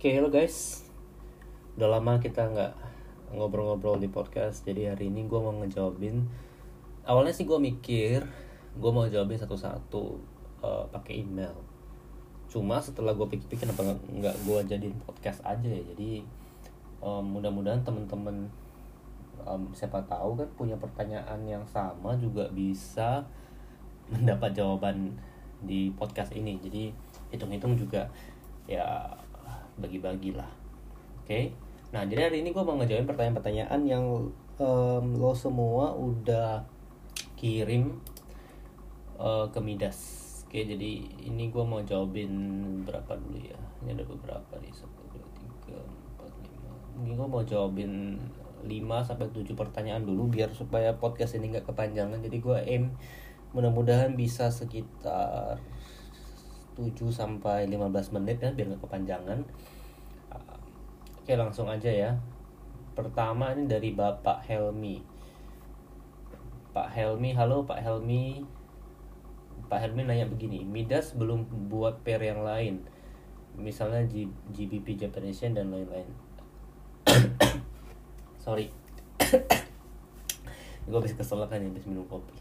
Oke, halo guys. Udah lama kita nggak ngobrol-ngobrol di podcast. Jadi hari ini gue mau ngejawabin. Awalnya sih gue mikir gue mau jawabin satu-satu eh, pakai email. Cuma setelah gue pikir-pikir kenapa nggak- gue jadiin podcast aja ya. Jadi em, mudah-mudahan temen-temen em, siapa tahu kan punya pertanyaan yang sama juga bisa mendapat jawaban di podcast ini. Jadi hitung-hitung juga ya bagi-bagi lah. Oke. Nah, jadi hari ini gue mau ngejawabin pertanyaan-pertanyaan yang em, lo semua udah kirim eh, ke Midas. Oke, jadi ini gue mau jawabin berapa dulu ya? Ini ada beberapa nih, satu, dua, tiga, empat, lima. Mungkin gue mau jawabin 5 sampai 7 pertanyaan dulu biar supaya podcast ini nggak kepanjangan. Jadi gue aim mudah-mudahan bisa sekitar 7 sampai 15 menit ya biar nggak kepanjangan. Uh, Oke, langsung aja ya. Pertama ini dari Bapak Helmi. Pak Helmi, halo Pak Helmi. Pak Helmi nanya begini, Midas belum buat pair yang lain, misalnya G- GBP Japanese dan lain-lain. Sorry, gue habis kesel kan ya habis minum kopi.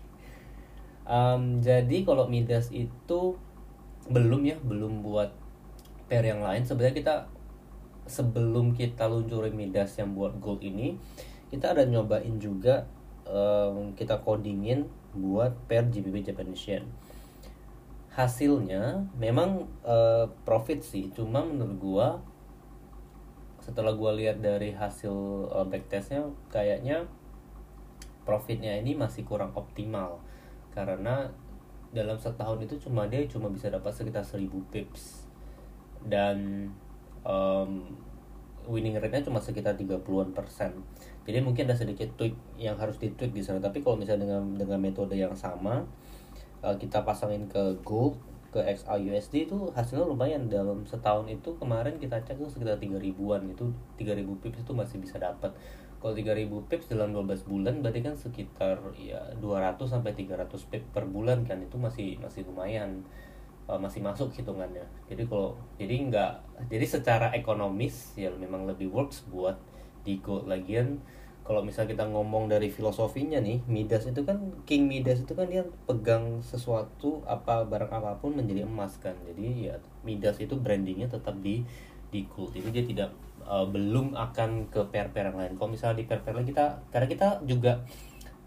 Em, jadi kalau Midas itu belum ya, belum buat pair yang lain. Sebenarnya kita sebelum kita luncurin Midas yang buat gold ini, kita ada nyobain juga em, kita codingin buat pair GBP Japanese Yen. Hasilnya memang eh, profit sih, cuma menurut gua setelah gua lihat dari hasil eh, backtestnya kayaknya profitnya ini masih kurang optimal karena dalam setahun itu cuma dia cuma bisa dapat sekitar 1000 pips dan em, winning rate-nya cuma sekitar 30-an persen. Jadi mungkin ada sedikit tweak yang harus ditweak di sana. Tapi kalau misalnya dengan dengan metode yang sama eh, kita pasangin ke gold ke XAUSD itu hasilnya lumayan dalam setahun itu kemarin kita cek tuh sekitar 3 ribuan itu 3000 pips itu masih bisa dapat kalau 3000 pips dalam 12 bulan berarti kan sekitar ya 200 sampai 300 pips per bulan kan. Itu masih masih lumayan uh, masih masuk hitungannya. Jadi kalau jadi nggak jadi secara ekonomis ya memang lebih works buat di gold lagian. Kalau misal kita ngomong dari filosofinya nih Midas itu kan King Midas itu kan dia pegang sesuatu apa barang apa pun menjadi emas kan. Jadi ya Midas itu brandingnya tetap di di gold. Jadi dia tidak uh, belum akan ke pair-pair yang lain. Kalau misalnya di pair-pair lain kita karena kita juga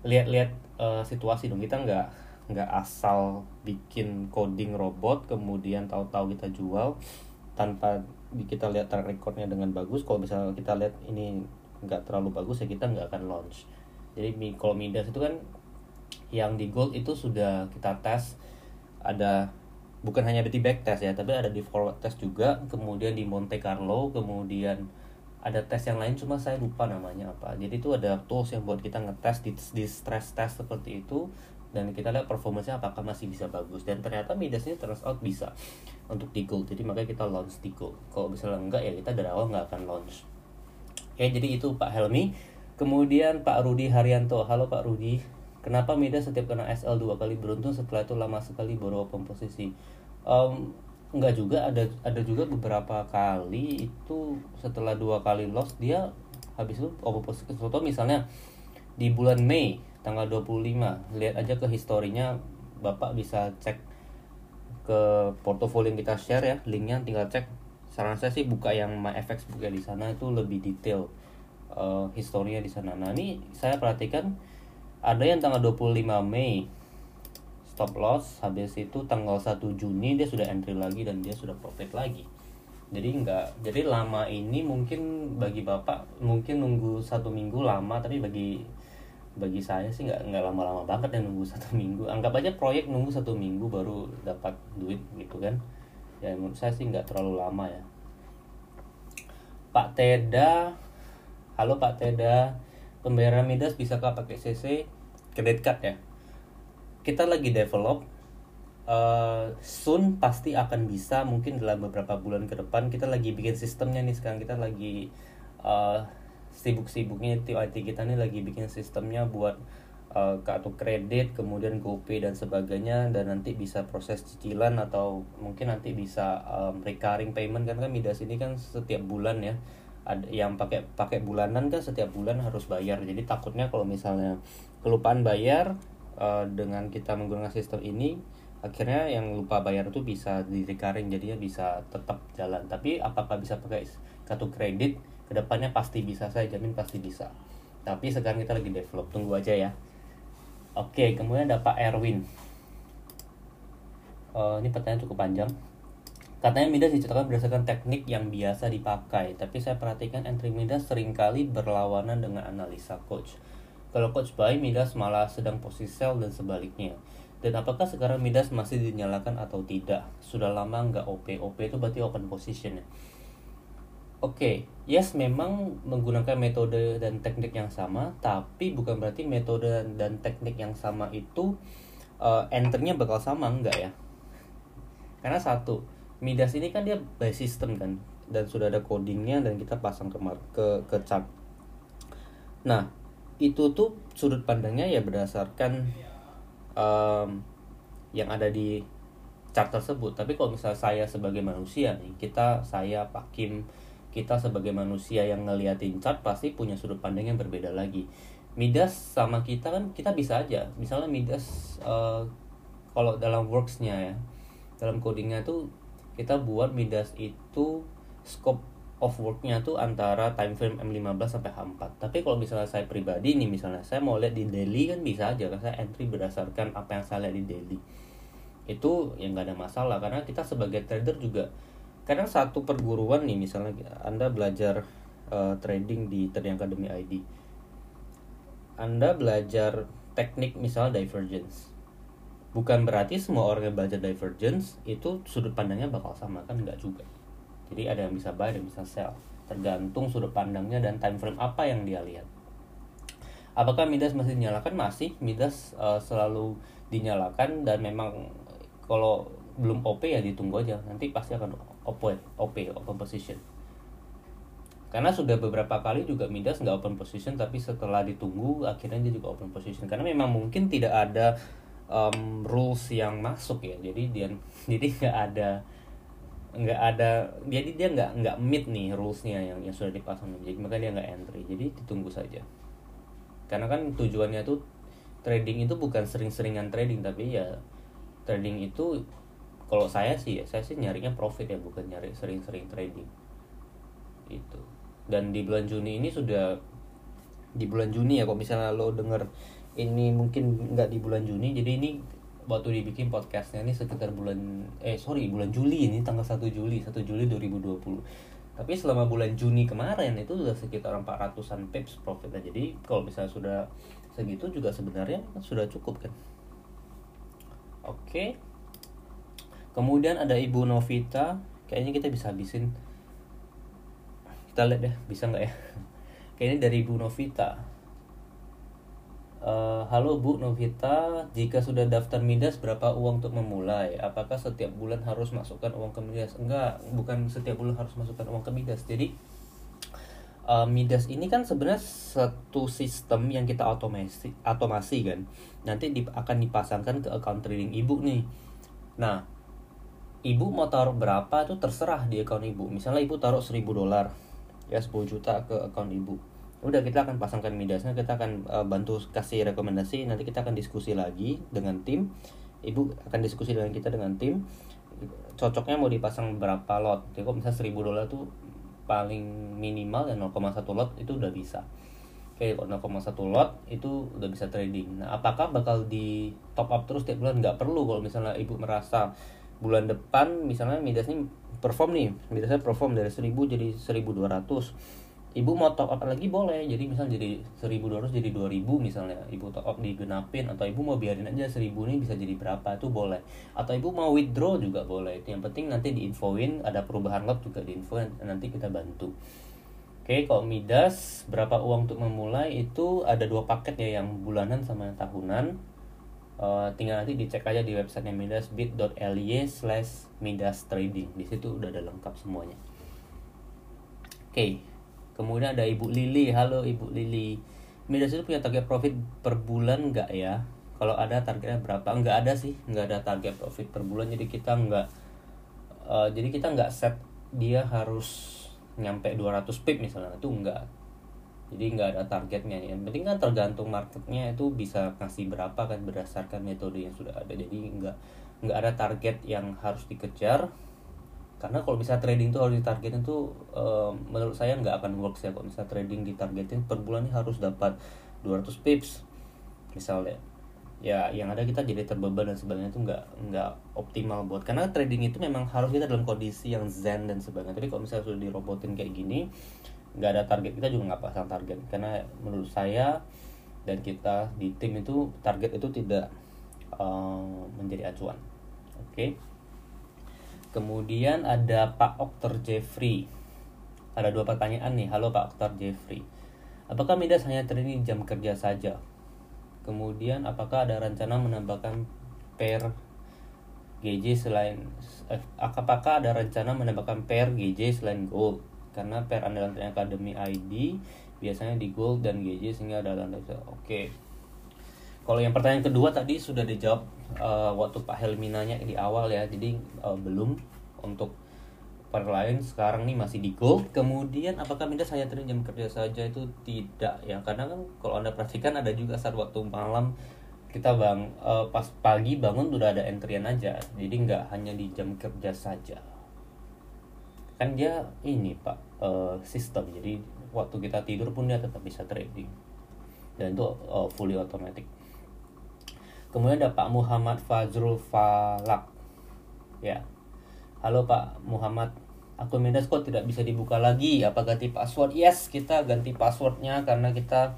lihat-lihat uh, situasi dong. Kita nggak nggak asal bikin coding robot kemudian tahu-tahu kita jual tanpa kita lihat track recordnya dengan bagus. Kalau misalnya kita lihat ini nggak terlalu bagus ya kita nggak akan launch. Jadi kalau Midas itu kan yang di gold itu sudah kita tes ada bukan hanya di back test ya tapi ada di forward test juga kemudian di Monte Carlo kemudian ada tes yang lain cuma saya lupa namanya apa jadi itu ada tools yang buat kita ngetes di, di stress test seperti itu dan kita lihat performanya apakah masih bisa bagus dan ternyata Midas ini turns out bisa untuk di gold jadi makanya kita launch di gold kalau misalnya enggak ya kita dari awal nggak akan launch Oke, jadi itu Pak Helmi. Kemudian Pak Rudi Haryanto. Halo Pak Rudi. Kenapa Midas setiap kena SL dua kali beruntun setelah itu lama sekali baru open posisi? Em, enggak juga ada ada juga beberapa kali itu setelah dua kali loss dia habis itu open posisi. Contoh misalnya di bulan Mei tanggal 25 lihat aja ke historinya Bapak bisa cek ke portofolio yang kita share ya linknya tinggal cek. Saran saya sih buka yang MyFX buka di sana itu lebih detail eh, historinya di sana. Nah ini saya perhatikan ada yang tanggal 25 Mei. Stop loss habis itu tanggal 1 Juni dia sudah entry lagi dan dia sudah profit lagi. Jadi enggak jadi lama ini mungkin bagi bapak mungkin nunggu satu minggu lama tapi bagi bagi saya sih nggak nggak lama-lama banget ya nunggu satu minggu. Anggap aja proyek nunggu satu minggu baru dapat duit gitu kan. Ya menurut saya sih nggak terlalu lama ya. Pak Teda. Halo Pak Teda. Pembayaran Midas bisakah pakai CC credit card ya. Kita lagi develop eh, soon pasti akan bisa mungkin dalam beberapa bulan ke depan kita lagi bikin sistemnya nih sekarang. Kita lagi eh, sibuk-sibuknya tim IT kita nih lagi bikin sistemnya buat uh, kartu kredit kemudian GoPay dan sebagainya. Dan nanti bisa proses cicilan atau mungkin nanti bisa um, recurring payment. Kan kan Midas ini kan setiap bulan ya ada yang pakai pakai bulanan kan setiap bulan harus bayar. Jadi takutnya kalau misalnya kelupaan bayar uh, dengan kita menggunakan sistem ini akhirnya yang lupa bayar itu bisa di recurring jadinya bisa tetap jalan. Tapi apakah bisa pakai kartu kredit? Ke depannya pasti bisa. Saya jamin pasti bisa. Tapi sekarang kita lagi develop. Tunggu aja ya. Oke kemudian ada Pak Erwin. Uh, ini pertanyaan cukup panjang katanya Midas diciptakan berdasarkan teknik yang biasa dipakai tapi saya perhatikan entry Midas sering kali berlawanan dengan analisa coach kalau coach buy Midas malah sedang posisi sell dan sebaliknya dan apakah sekarang Midas masih dinyalakan atau tidak? Sudah lama nggak OP. OP itu berarti open position ya. Oke, okay. yes memang menggunakan metode dan teknik yang sama, tapi bukan berarti metode dan teknik yang sama itu uh, enternya bakal sama enggak ya? Karena satu, Midas ini kan dia by system kan, dan sudah ada codingnya dan kita pasang ke ke ke chart. Nah, itu tuh sudut pandangnya ya berdasarkan um, yang ada di chart tersebut. Tapi kalau misalnya saya sebagai manusia nih kita saya Pak Kim kita sebagai manusia yang ngeliatin chart pasti punya sudut pandang yang berbeda lagi. Midas sama kita kan kita bisa aja. Misalnya Midas uh, kalau dalam worksnya ya dalam codingnya tuh kita buat Midas itu scope of worknya tuh antara time frame M15 sampai H4 tapi kalau misalnya saya pribadi nih misalnya saya mau lihat di daily kan bisa aja kan saya entry berdasarkan apa yang saya lihat di daily itu yang nggak ada masalah karena kita sebagai trader juga kadang satu perguruan nih misalnya anda belajar uh, trading di Trading Academy ID anda belajar teknik misalnya divergence bukan berarti semua orang yang belajar divergence itu sudut pandangnya bakal sama kan? Nggak juga. Jadi ada yang bisa buy dan bisa sell. Tergantung sudut pandangnya dan time frame apa yang dia lihat. Apakah Midas masih dinyalakan? Masih. Midas uh, selalu dinyalakan dan memang kalau belum OP ya ditunggu aja. Nanti pasti akan OP OP open position. Karena sudah beberapa kali juga Midas nggak open position tapi setelah ditunggu akhirnya dia juga open position. Karena memang mungkin tidak ada um, rules yang masuk ya. Jadi dia jadi nggak ada nggak ada jadi dia nggak nggak meet nih rulesnya yang yang sudah dipasang. Jadi maka dia nggak entry. Jadi ditunggu saja. Karena kan tujuannya tuh trading itu bukan sering-seringan trading tapi ya trading itu kalau saya sih ya saya sih nyarinya profit ya bukan nyari sering-sering trading. Itu. Dan di bulan Juni ini sudah di bulan Juni ya kok misalnya lo denger ini mungkin nggak di bulan Juni jadi ini waktu dibikin podcastnya ini sekitar bulan eh sorry bulan Juli ini tanggal 1 Juli 1 Juli 2020 tapi selama bulan Juni kemarin itu sudah sekitar 400an pips profitnya jadi kalau misalnya sudah segitu juga sebenarnya sudah cukup kan? Oke. Kemudian ada Ibu Novita. Kayaknya kita bisa habisin. Kita lihat deh bisa nggak ya? Kayaknya dari Ibu Novita Uh, halo Bu Novita, jika sudah daftar Midas berapa uang untuk memulai? Apakah setiap bulan harus masukkan uang ke Midas? Enggak, bukan setiap bulan harus masukkan uang ke Midas. Jadi uh, Midas ini kan sebenarnya satu sistem yang kita otomasi, otomasi kan. Nanti di, akan dipasangkan ke account trading Ibu nih. Nah, Ibu mau taruh berapa itu terserah di account Ibu. Misalnya Ibu taruh 1000 dolar, ya 10 juta ke account Ibu udah kita akan pasangkan midasnya kita akan uh, bantu kasih rekomendasi. Nanti kita akan diskusi lagi dengan tim. Ibu akan diskusi dengan kita dengan tim. Cocoknya mau dipasang berapa lot? Jadi kok misalnya 1000 dolar tuh paling minimal dan 0,1 lot itu udah bisa. Oke, kalau 0,1 lot itu udah bisa trading. Nah, apakah bakal di top up terus tiap bulan? Nggak perlu. Kalau misalnya ibu merasa bulan depan misalnya midas ini perform nih, midasnya perform dari 1000 jadi 1200 ibu mau top up lagi boleh. Jadi misal jadi 1200 jadi 2000 misalnya ibu top up digenapin atau ibu mau biarin aja 1000 ini bisa jadi berapa itu boleh. Atau ibu mau withdraw juga boleh. Itu yang penting nanti diinfoin ada perubahan lot juga diinfoin nanti kita bantu. Oke kalau midas berapa uang untuk memulai itu ada dua paket ya yang bulanan sama yang tahunan. Uh, tinggal nanti dicek aja di websitenya midas bit.ly slash midas trading. Di situ udah ada lengkap semuanya. Oke Kemudian ada Ibu Lili. Halo Ibu Lili. Midas itu punya target profit per bulan nggak ya? Kalau ada targetnya berapa? Nggak ada sih. Nggak ada target profit per bulan. Jadi kita nggak uh, jadi kita nggak set dia harus nyampe 200 pip misalnya. Itu enggak jadi nggak ada targetnya. Yang penting kan tergantung marketnya itu bisa kasih berapa kan berdasarkan metode yang sudah ada. Jadi nggak nggak ada target yang harus dikejar karena kalau bisa trading tuh harus ditargetin tuh uh, menurut saya nggak akan works ya kalau bisa trading ditargetin per bulan ini harus dapat 200 pips misalnya. Ya yang ada kita jadi terbeban dan sebagainya itu nggak nggak optimal buat karena trading itu memang harus kita dalam kondisi yang zen dan sebagainya. Tapi kalau misalnya sudah dirobotin kayak gini nggak ada target kita juga nggak pasang target. Karena menurut saya dan kita di tim itu target itu tidak uh, menjadi acuan. Oke? okay? Kemudian ada Pak Okter Jeffrey ada dua pertanyaan nih halo Pak Okter Jeffrey apakah Midas hanya trading jam kerja saja Kemudian apakah ada rencana menambahkan pair GJ selain eh, apakah ada rencana menambahkan pair GJ selain gold? Karena pair andalan Academy ID biasanya di gold dan GJ sehingga ada Oke. Okay. Kalau yang pertanyaan kedua tadi sudah dijawab uh, waktu Pak Helmi nanya di awal ya. Jadi uh, belum untuk lain sekarang nih masih di gold kemudian apakah Midas hanya trading jam kerja saja itu tidak ya? Karena kan kalau anda perhatikan ada juga saat waktu malam kita bang uh, pas pagi bangun udah ada entryan aja. Jadi nggak hanya di jam kerja saja. Kan dia ini pak uh, sistem. Jadi waktu kita tidur pun dia tetap bisa trading. Dan itu uh, fully automatic kemudian ada Pak Muhammad Fazrul Falak. Ya. Halo Pak Muhammad, akun Midas kok tidak bisa dibuka lagi? Apa ganti password? Yes, kita ganti passwordnya karena kita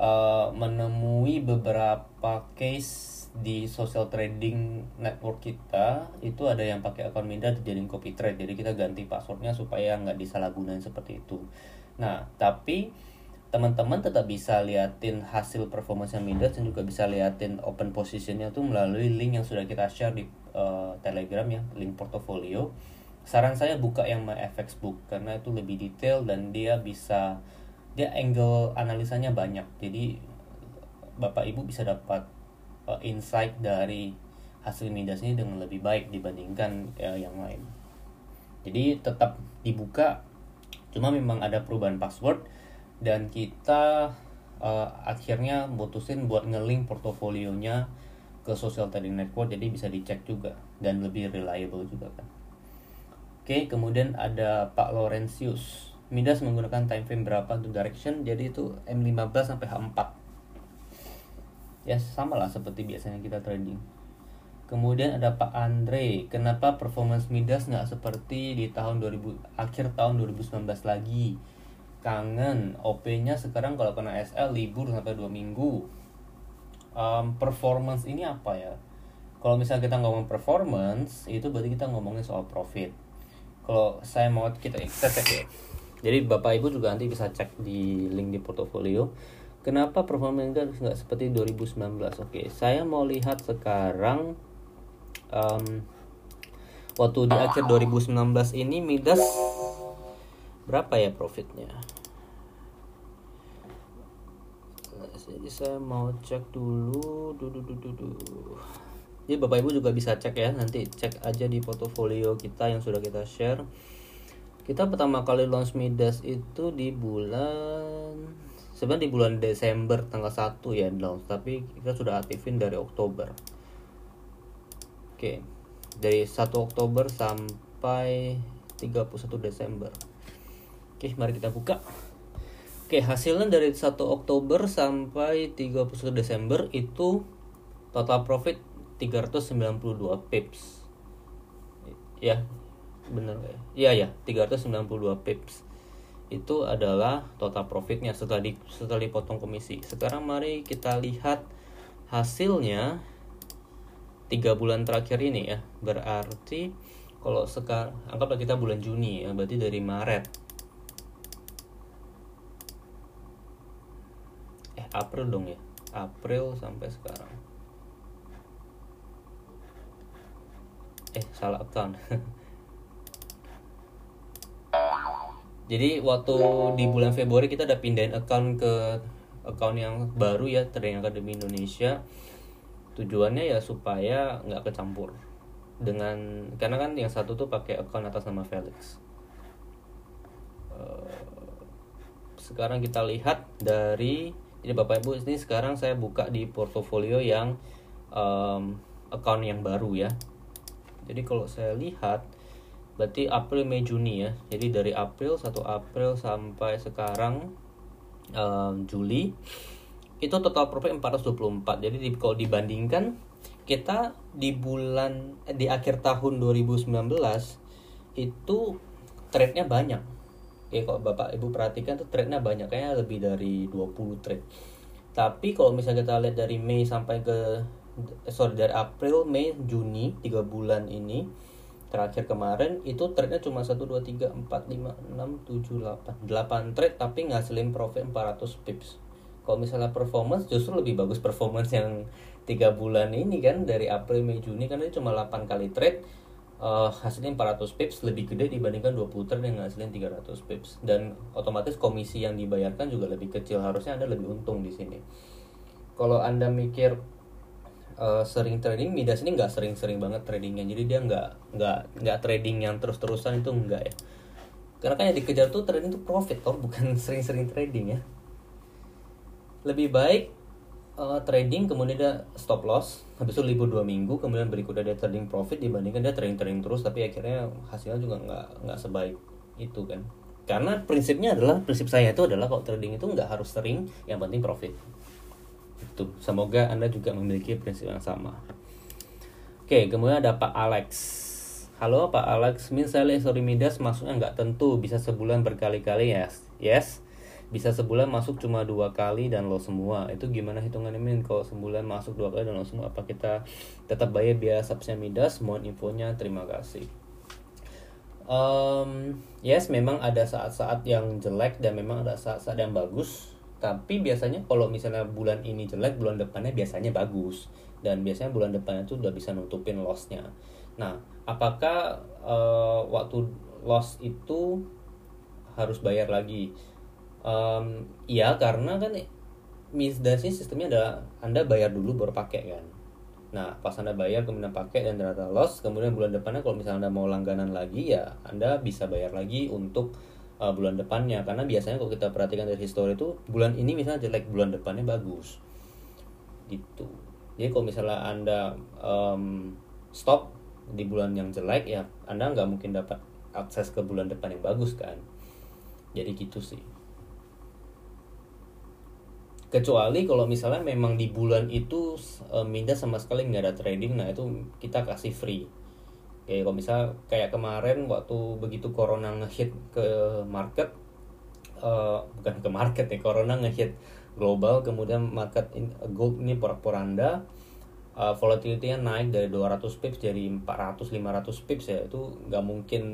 uh, menemui beberapa case di social trading network kita. Itu ada yang pakai akun Midas dijadiin copy trade jadi kita ganti passwordnya supaya nggak disalahgunain seperti itu. Nah tapi teman-teman tetap bisa liatin hasil performance Midas dan juga bisa liatin open positionnya tuh melalui link yang sudah kita share di uh, Telegram ya link portofolio. Saran saya buka yang MyFX Book karena itu lebih detail dan dia bisa dia angle analisanya banyak. Jadi bapak ibu bisa dapat uh, insight dari hasil midas ini dengan lebih baik dibandingkan uh, yang lain. Jadi tetap dibuka cuma memang ada perubahan password dan kita uh, akhirnya mutusin buat ngelink portofolionya ke social trading network jadi bisa dicek juga dan lebih reliable juga kan. Oke kemudian ada Pak Laurentius. Midas menggunakan time frame berapa untuk direction? Jadi itu M15 sampai H4 ya sama lah seperti biasanya kita trading. Kemudian ada Pak Andre, kenapa performance Midas nggak seperti di tahun 2000 akhir tahun 2019 lagi? Kangen, OP-nya sekarang kalau kena SL libur sampai 2 minggu. Um, performance ini apa ya? Kalau misalnya kita ngomong performance itu berarti kita ngomongin soal profit. Kalau saya mau kita kita cek ya. Jadi bapak ibu juga nanti bisa cek di link di portofolio kenapa performance nggak seperti 2019 oke saya mau lihat sekarang um, waktu di akhir 2019 ini Midas berapa ya profitnya? Jadi saya mau cek dulu. Dulu dulu jadi bapak ibu juga bisa cek ya nanti cek aja di portofolio kita yang sudah kita share. Kita pertama kali launch Midas itu di bulan sebenarnya di bulan Desember tanggal 1 ya launch. Tapi kita sudah aktifin dari Oktober. Oke dari 1 Oktober sampai 31 Desember oke mari kita buka Oke, hasilnya dari 1 Oktober sampai 31 Desember itu total profit 392 pips. Ya, benar ya? Iya ya, 392 pips. Itu adalah total profitnya setelah di setelah dipotong komisi. Sekarang mari kita lihat hasilnya tiga bulan terakhir ini ya. Berarti kalau sekarang anggaplah kita bulan Juni ya, berarti dari Maret April dong ya? April sampai sekarang. Eh salah account jadi waktu di bulan Februari kita udah pindahin account ke account yang baru ya Trading Academy Indonesia. Tujuannya ya supaya nggak kecampur dengan karena kan yang satu tuh pakai account atas nama Felix. Eh, sekarang kita lihat dari jadi bapak ibu ini sekarang saya buka di portofolio yang um, account yang baru ya. Jadi kalau saya lihat berarti April Mei Juni ya. Jadi dari April 1 April sampai sekarang um, Juli itu total profit 424 jadi di, kalau dibandingkan kita di bulan eh, di akhir tahun 2019 itu trade-nya banyak ya kalau bapak ibu perhatikan tuh trade-nya banyak kayaknya lebih dari 20 trade tapi kalau misalnya kita lihat dari Mei sampai ke eh, sorry dari April Mei Juni tiga bulan ini terakhir kemarin itu trade-nya cuma 1 2 3 4 5 6 7 8 8 trade tapi ngasilin profit 400 pips. Kalau misalnya performance justru lebih bagus performance yang tiga bulan ini kan dari April Mei Juni karena ini cuma 8 kali trade uh, hasilnya 400 pips lebih gede dibandingkan 20 trade yang ngasilin 300 pips. Dan otomatis komisi yang dibayarkan juga lebih kecil. Harusnya Anda lebih untung di sini. Kalau Anda mikir uh, sering trading Midas ini nggak sering-sering banget tradingnya. Jadi dia nggak nggak nggak trading yang terus-terusan itu enggak ya. Karena kan yang dikejar tuh trading tuh profit toh bukan sering-sering trading ya. Lebih baik uh, trading kemudian dia stop loss habis itu libur dua minggu kemudian berikutnya dia trading profit dibandingkan dia trading trading terus tapi akhirnya hasilnya juga nggak nggak sebaik itu kan. Karena prinsipnya adalah prinsip saya itu adalah kalau trading itu nggak harus sering yang penting profit. Itu. Semoga anda juga memiliki prinsip yang sama. Oke kemudian ada Pak Alex. Halo Pak Alex. Min sale sorry midas masuknya nggak tentu bisa sebulan berkali-kali yes. Yes bisa sebulan masuk cuma dua kali dan lo semua. Itu gimana hitungannya min? Kalau sebulan masuk dua kali dan lo semua apa kita tetap bayar biaya subsnya midas? Mohon infonya. Terima kasih. Um, yes memang ada saat-saat yang jelek dan memang ada saat-saat yang bagus. Tapi biasanya kalau misalnya bulan ini jelek bulan depannya biasanya bagus. Dan biasanya bulan depannya tuh udah bisa nutupin lossnya. Nah apakah uh, waktu loss itu harus bayar lagi um, iya karena kan misdasnya sistemnya adalah anda bayar dulu baru pakai kan. Nah pas anda bayar kemudian pakai dan ternyata loss kemudian bulan depannya kalau misalnya anda mau langganan lagi ya anda bisa bayar lagi untuk uh, bulan depannya. Karena biasanya kalau kita perhatikan dari histori itu bulan ini misalnya jelek bulan depannya bagus. Gitu. Jadi kalau misalnya anda um, stop di bulan yang jelek ya anda nggak mungkin dapat akses ke bulan depan yang bagus kan. Jadi gitu sih kecuali kalau misalnya memang di bulan itu e, Minda sama sekali nggak ada trading nah itu kita kasih free. Kayak kalau misal kayak kemarin waktu begitu corona ngehit ke market uh, bukan ke market ya corona ngehit global kemudian market in, gold ini porak-poranda uh, volatility-nya naik dari 200 pips jadi 400 500 pips ya itu nggak mungkin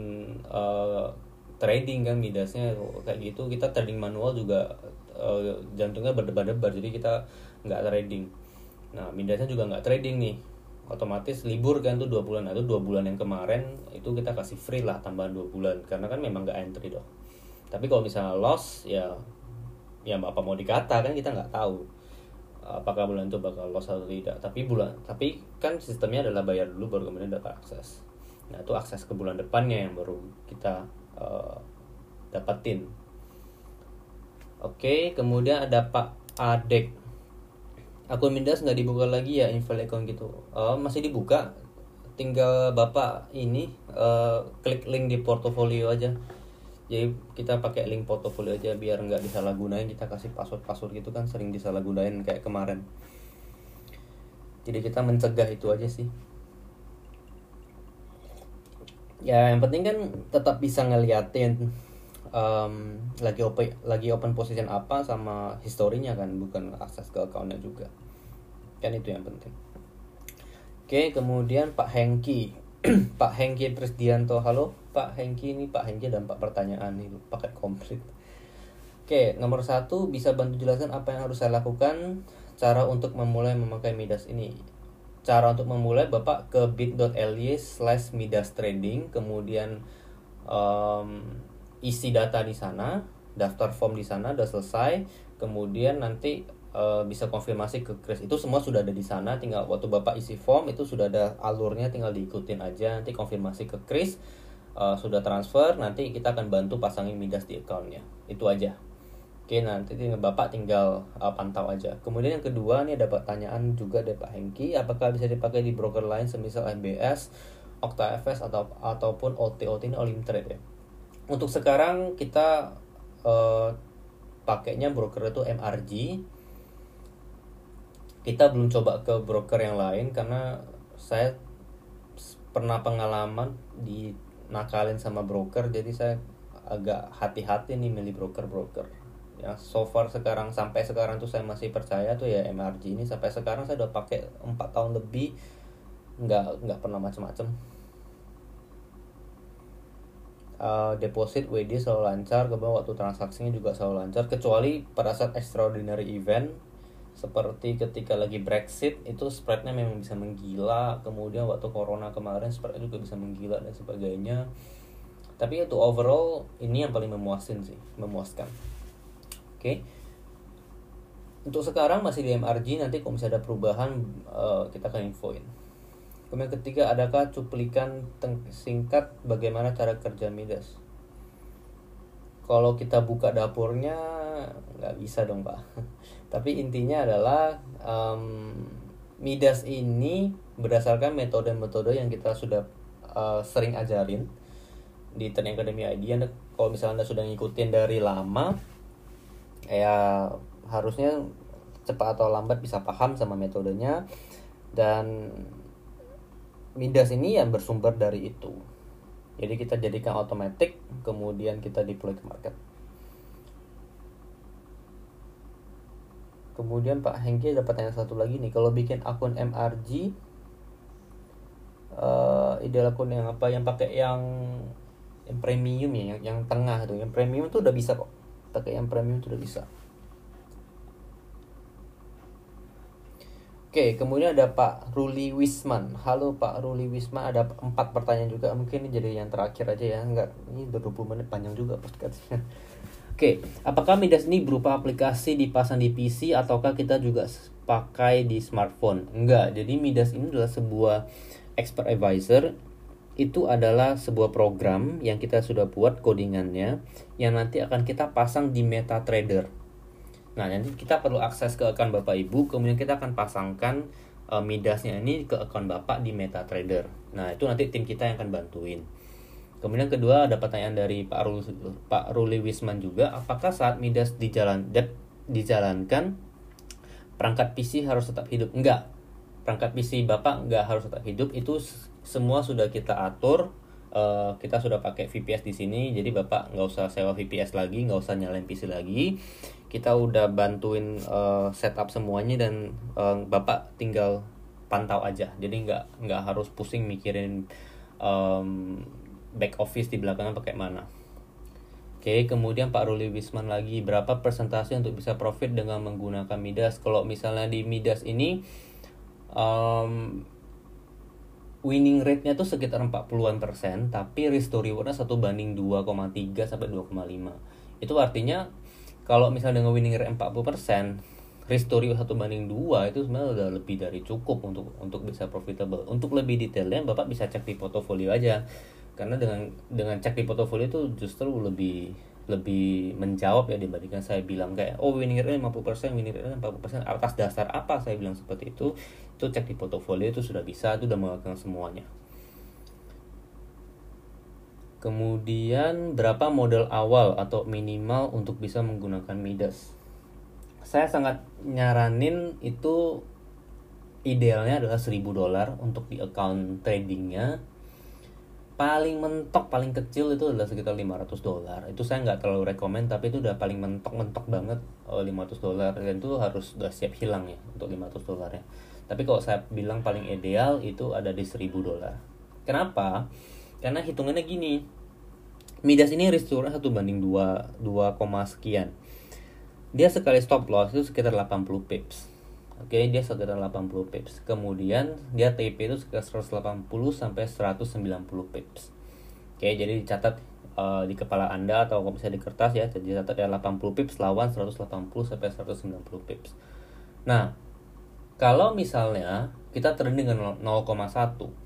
uh, trading kan midasnya kayak gitu. Kita trading manual juga uh, jantungnya berdebar-debar jadi kita nggak trading. Nah mindasnya juga nggak trading nih. Otomatis libur kan tuh dua bulan. Itu dua bulan yang kemarin itu kita kasih free lah tambahan dua bulan. Karena kan memang nggak entry dong. Tapi kalau misalnya loss ya ya apa mau dikata kan kita nggak tahu apakah bulan itu bakal loss atau tidak. Tapi bulan tapi kan sistemnya adalah bayar dulu baru kemudian dapat akses. Nah itu akses ke bulan depannya yang baru kita uh, dapatin Oke, kemudian ada Pak Adek. Akun Mindas nggak dibuka lagi ya invalid account gitu. Uh, masih dibuka. Tinggal Bapak ini uh, klik link di portofolio aja. Jadi kita pakai link portofolio aja biar nggak disalahgunain. Kita kasih password-password gitu kan sering disalahgunain kayak kemarin. Jadi kita mencegah itu aja sih. Ya yang penting kan tetap bisa ngeliatin um, lagi open lagi open position apa sama historinya kan bukan akses ke accountnya juga. Kan itu yang penting. Oke kemudian Pak Hengki. Pak Hengki Trisdianto. Halo Pak Hengki. Ini Pak Hengki dan Pak pertanyaan nih paket komplit. Oke, nomor satu bisa bantu jelaskan apa yang harus saya lakukan? Cara untuk memulai memakai Midas ini. Cara untuk memulai Bapak ke bit.ly slash Midas Trading, kemudian um, isi data di sana daftar form di sana udah selesai kemudian nanti uh, bisa konfirmasi ke Kris itu semua sudah ada di sana tinggal waktu bapak isi form itu sudah ada alurnya tinggal diikutin aja nanti konfirmasi ke Kris uh, sudah transfer nanti kita akan bantu pasangin midas di accountnya itu aja Oke, nanti tinggal Bapak tinggal uh, pantau aja. Kemudian yang kedua nih ada pertanyaan juga dari Pak Hengki, apakah bisa dipakai di broker lain semisal MBS, OctaFS atau ataupun OTOT ini Olim Trade ya. Untuk sekarang kita uh, pakainya broker itu MRG. Kita belum coba ke broker yang lain karena saya pernah pengalaman di nakalin sama broker jadi saya agak hati-hati nih milih broker-broker. Ya so far sekarang sampai sekarang tuh saya masih percaya tuh ya MRG ini. Sampai sekarang saya udah pakai empat tahun lebih nggak nggak pernah macam-macam uh, deposit WD selalu lancar kemudian waktu transaksinya juga selalu lancar kecuali pada saat extraordinary event seperti ketika lagi Brexit itu spreadnya memang bisa menggila kemudian waktu Corona kemarin spreadnya juga bisa menggila dan sebagainya tapi untuk overall ini yang paling memuaskan sih memuaskan Oke. Untuk sekarang masih di MRG nanti kalau misalnya ada perubahan uh, kita akan infoin. Kemudian ketiga, adakah cuplikan singkat bagaimana cara kerja Midas? Kalau kita buka dapurnya nggak bisa dong pak. Tapi intinya adalah um, Midas ini berdasarkan metode-metode yang kita sudah uh, sering ajarin di Training Academy ID. Kalau misalnya anda sudah ngikutin dari lama, ya harusnya cepat atau lambat bisa paham sama metodenya dan Midas ini yang bersumber dari itu. Jadi kita jadikan otomatis kemudian kita deploy ke market. Kemudian Pak Hengki ada pertanyaan satu lagi nih. Kalau bikin akun MRG uh, eh, ideal akun yang apa? Yang pakai yang yang premium ya yang yang tengah tuh yang premium tuh udah bisa kok. Pakai yang premium sudah bisa Oke, kemudian ada Pak Ruli Wisman. Halo Pak Ruli Wisman, ada empat pertanyaan juga. Mungkin ini jadi yang terakhir aja ya. Enggak, ini udah 20 menit panjang juga podcastnya. Oke, apakah Midas ini berupa aplikasi dipasang di PC ataukah kita juga pakai di smartphone? Enggak, jadi Midas ini adalah sebuah expert advisor itu adalah sebuah program yang kita sudah buat codingannya yang nanti akan kita pasang di MetaTrader. Nah, nanti kita perlu akses ke akun Bapak Ibu, kemudian kita akan pasangkan uh, midasnya ini ke akun Bapak di MetaTrader. Nah, itu nanti tim kita yang akan bantuin. Kemudian kedua ada pertanyaan dari Pak Ruli, Pak Ruli Wisman juga, apakah saat midas dijalan, dijalankan perangkat PC harus tetap hidup? Enggak. Perangkat PC Bapak enggak harus tetap hidup, itu semua sudah kita atur uh, kita sudah pakai VPS di sini jadi bapak nggak usah sewa VPS lagi nggak usah nyalain PC lagi kita udah bantuin uh, setup semuanya dan uh, bapak tinggal pantau aja jadi nggak nggak harus pusing mikirin um, back office di belakangnya pakai mana Oke, kemudian Pak Ruli Wisman lagi berapa persentase untuk bisa profit dengan menggunakan Midas? Kalau misalnya di Midas ini um, winning rate-nya tuh sekitar 40-an persen, tapi risk to reward-nya 1 banding 2,3 sampai 2,5. Itu artinya kalau misalnya dengan winning rate 40 persen, risk to 1 banding 2 itu sebenarnya udah lebih dari cukup untuk untuk bisa profitable. Untuk lebih detailnya Bapak bisa cek di portofolio aja. Karena dengan dengan cek di portofolio itu justru lebih lebih menjawab ya dibandingkan saya bilang kayak oh winning rate 50% winning rate 40% atas dasar apa saya bilang seperti itu itu cek di portofolio itu sudah bisa itu sudah melakukan semuanya kemudian berapa modal awal atau minimal untuk bisa menggunakan Midas? Saya sangat nyaranin itu idealnya adalah 1000 dolar untuk di account tradingnya. Paling mentok paling kecil itu adalah sekitar 500 dolar. Itu saya nggak terlalu rekomend tapi itu udah paling mentok mentok banget oh, 500 dolar. Dan itu harus udah siap hilang ya untuk 500 dolar ya. Tapi kalau saya bilang paling ideal itu ada di 1000 dolar. Kenapa karena hitungannya gini Midas ini restore satu banding 2 2, sekian dia sekali stop loss itu sekitar 80 pips Oke, okay, dia sekitar 80 pips. Kemudian dia TP itu sekitar 180 sampai 190 pips. Oke, okay, jadi dicatat uh, di kepala anda atau kalau misalnya di kertas ya jadi ada 80 pips lawan 180 sampai 190 pips nah kalau misalnya kita trading dengan 0,1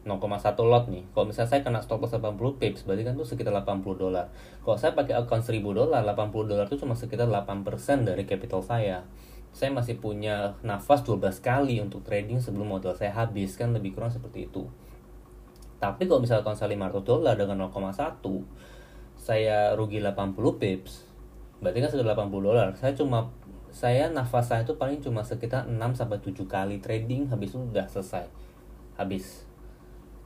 0,1 lot nih. Kalau misalnya saya kena stop loss 80 pips, berarti kan itu sekitar 80 dolar. Kalau saya pakai account 1000 dolar, 80 dolar itu cuma sekitar 8% dari capital saya. Saya masih punya nafas 12 kali untuk trading sebelum modal saya habis, kan lebih kurang seperti itu. Tapi kalau misalnya account saya 500 dolar dengan 0,1, saya rugi 80 pips, berarti kan sudah 80 dolar. Saya cuma saya nafas saya itu paling cuma sekitar 6 sampai 7 kali trading habis itu udah selesai. Habis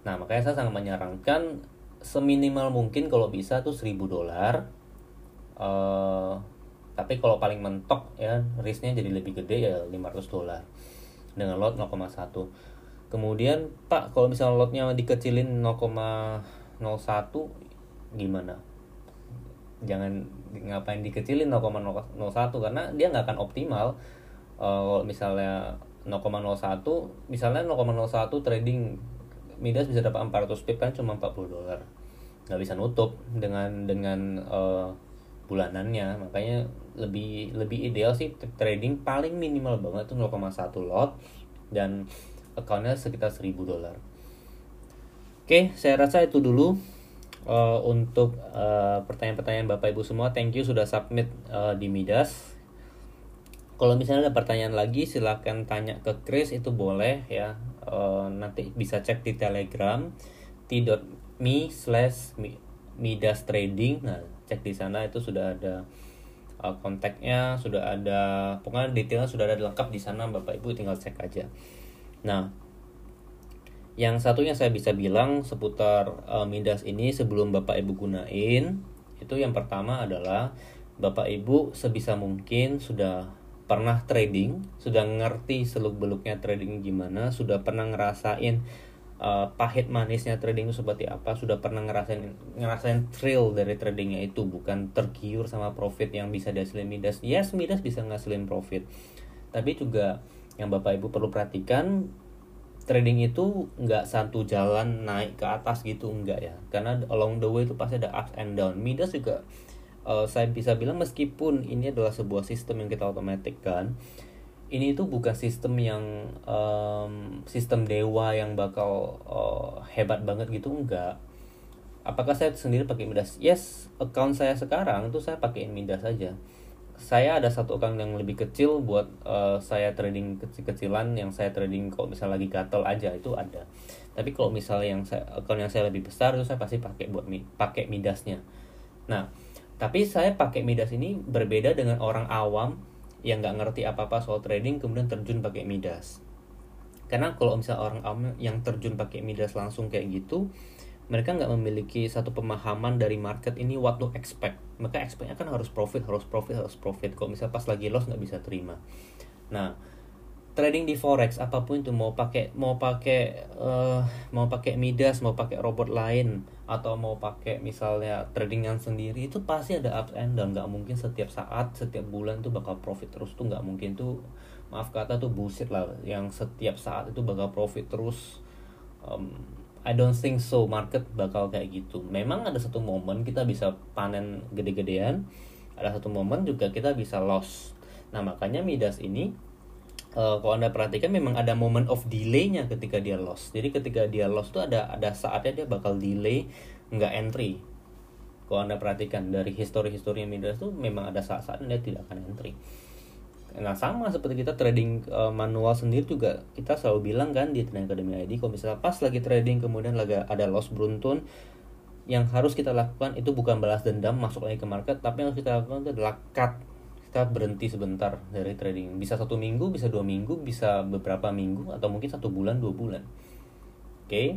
Nah, makanya saya sangat menyarankan seminimal mungkin kalau bisa tuh 1000 dolar. Uh, tapi kalau paling mentok ya risknya jadi lebih gede ya 500 dolar. Dengan lot 0,1 kemudian pak kalau misalnya lotnya dikecilin 0,01 gimana? Jangan ngapain dikecilin 0,01 karena dia nggak akan optimal. Uh, kalau misalnya 0,01 misalnya 0,01 trading Midas bisa dapat 400 pip kan cuma 40 dolar. Nggak bisa nutup dengan dengan uh, bulanannya. Makanya lebih lebih ideal sih trading paling minimal banget tuh 0,1 lot dan accountnya sekitar 1000 dolar. Oke saya rasa itu dulu uh, untuk uh, pertanyaan-pertanyaan bapak ibu semua. Thank you sudah submit uh, di Midas. Kalau misalnya ada pertanyaan lagi silahkan tanya ke Chris itu boleh ya uh, nanti bisa cek di telegram t.me slash midas trading. Nah cek di sana itu sudah ada uh, kontaknya sudah ada pokoknya detailnya sudah ada lengkap di sana bapak ibu tinggal cek aja. Nah yang satunya saya bisa bilang seputar uh, midas ini sebelum bapak ibu gunain itu yang pertama adalah bapak ibu sebisa mungkin sudah pernah trading, sudah ngerti seluk beluknya trading gimana, sudah pernah ngerasain uh, pahit manisnya trading itu seperti apa, sudah pernah ngerasain ngerasain thrill dari tradingnya itu, bukan tergiur sama profit yang bisa dihasilin Midas. Yes, Midas bisa ngasilin profit, tapi juga yang bapak ibu perlu perhatikan trading itu nggak satu jalan naik ke atas gitu enggak ya. Karena along the way itu pasti ada ups and down. Midas juga uh, saya bisa bilang meskipun ini adalah sebuah sistem yang kita otomatikkan ini itu bukan sistem yang um, sistem dewa yang bakal uh, hebat banget gitu enggak. Apakah saya sendiri pakai Midas yes account saya sekarang itu saya pakai Midas saja saya ada satu account yang lebih kecil buat uh, saya trading kecil-kecilan yang saya trading kalau misalnya lagi gatel aja itu ada. Tapi kalau misalnya yang saya account yang saya lebih besar itu saya pasti pakai buat pakai midasnya nah tapi saya pakai Midas ini berbeda dengan orang awam yang nggak ngerti apa-apa soal trading kemudian terjun pakai Midas. Karena kalau misalnya orang awam yang terjun pakai Midas langsung kayak gitu, mereka nggak memiliki satu pemahaman dari market ini what to expect. Maka expectnya kan harus profit, harus profit, harus profit. Kalau misalnya pas lagi loss nggak bisa terima. Nah, trading di forex apa pun itu mau pakai mau pakai uh, mau pakai midas mau pakai robot lain atau mau pakai misalnya trading yang sendiri itu pasti ada ups and down. Nggak mungkin setiap saat setiap bulan tuh bakal profit terus tuh nggak mungkin tuh maaf kata tuh bullshit lah. Yang setiap saat itu bakal profit terus. Um, I don't think so market bakal kayak gitu. Memang ada satu momen kita bisa panen gede-gedean ada satu momen juga kita bisa loss. Nah makanya midas ini uh, kalau anda perhatikan memang ada moment of delaynya ketika dia loss jadi ketika dia loss tuh ada ada saatnya dia bakal delay nggak entry. Kalau anda perhatikan dari histori-histori Midas tuh memang ada saat-saat dia tidak akan entry. Nah sama seperti kita trading uh, manual sendiri juga kita selalu bilang kan di Trading Academy ID kalau misalnya pas lagi trading kemudian lagi ada loss beruntun yang harus kita lakukan itu bukan balas dendam masuk lagi ke market tapi yang harus kita lakukan itu adalah cut kita berhenti sebentar dari trading. Bisa satu minggu bisa dua minggu bisa beberapa minggu atau mungkin satu bulan dua bulan. Oke? Okay?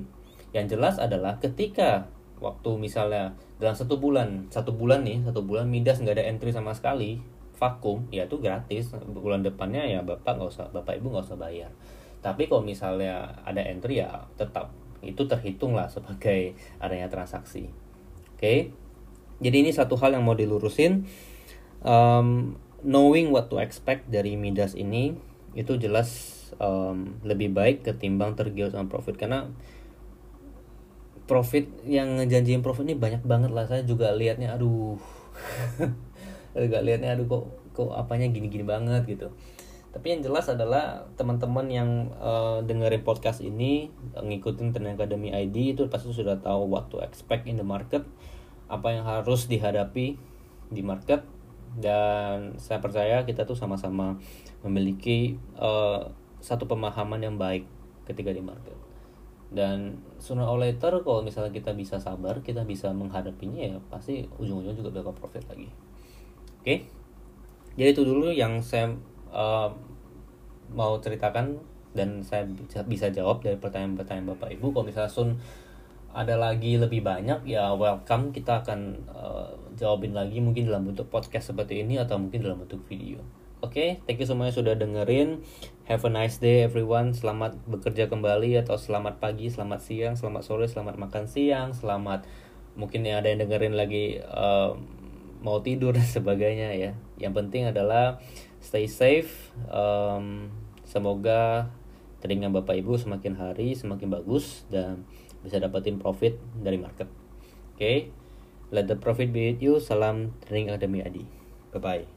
yang jelas adalah ketika waktu misalnya dalam satu bulan satu bulan nih satu bulan midas nggak ada entry sama sekali vakum ya itu gratis. Bulan depannya ya bapak nggak usah bapak ibu nggak usah bayar. Tapi kalau misalnya ada entry ya tetap itu terhitung lah sebagai adanya transaksi. Oke? Okay? jadi ini satu hal yang mau dilurusin. Um, knowing what to expect dari Midas ini itu jelas um, lebih baik ketimbang tergiur sama profit. Karena profit yang ngejanjiin profit ini banyak banget lah. Saya juga liatnya aduh. Juga liatnya aduh kok kok apanya gini-gini banget gitu. Tapi yang jelas adalah teman-teman yang uh, dengerin podcast ini ngikutin Trend Academy ID itu pasti sudah tahu what to expect in the market. Apa yang harus dihadapi di market dan saya percaya kita tuh sama-sama memiliki uh, satu pemahaman yang baik ketika di market. Dan sooner or later kalau misalnya kita bisa sabar kita bisa menghadapinya ya pasti ujung-ujungnya juga bakal profit lagi. Oke? Okay? jadi itu dulu yang saya uh, mau ceritakan dan saya bisa, jawab dari pertanyaan-pertanyaan bapak ibu. Kalau misalnya Sun ada lagi lebih banyak ya welcome. Kita akan uh, jawabin lagi mungkin dalam bentuk podcast seperti ini atau mungkin dalam bentuk video Oke, okay, thank you semuanya sudah dengerin. Have a nice day everyone. Selamat bekerja kembali atau selamat pagi, selamat siang, selamat sore, selamat makan siang, selamat mungkin yang ada yang dengerin lagi uh, mau tidur dan sebagainya ya. Yang penting adalah stay safe. Um, semoga telinga Bapak Ibu semakin hari semakin bagus dan bisa dapetin profit dari market. Oke. Okay? Let the profit be with you. Salam Training Academy Adi. Bye bye.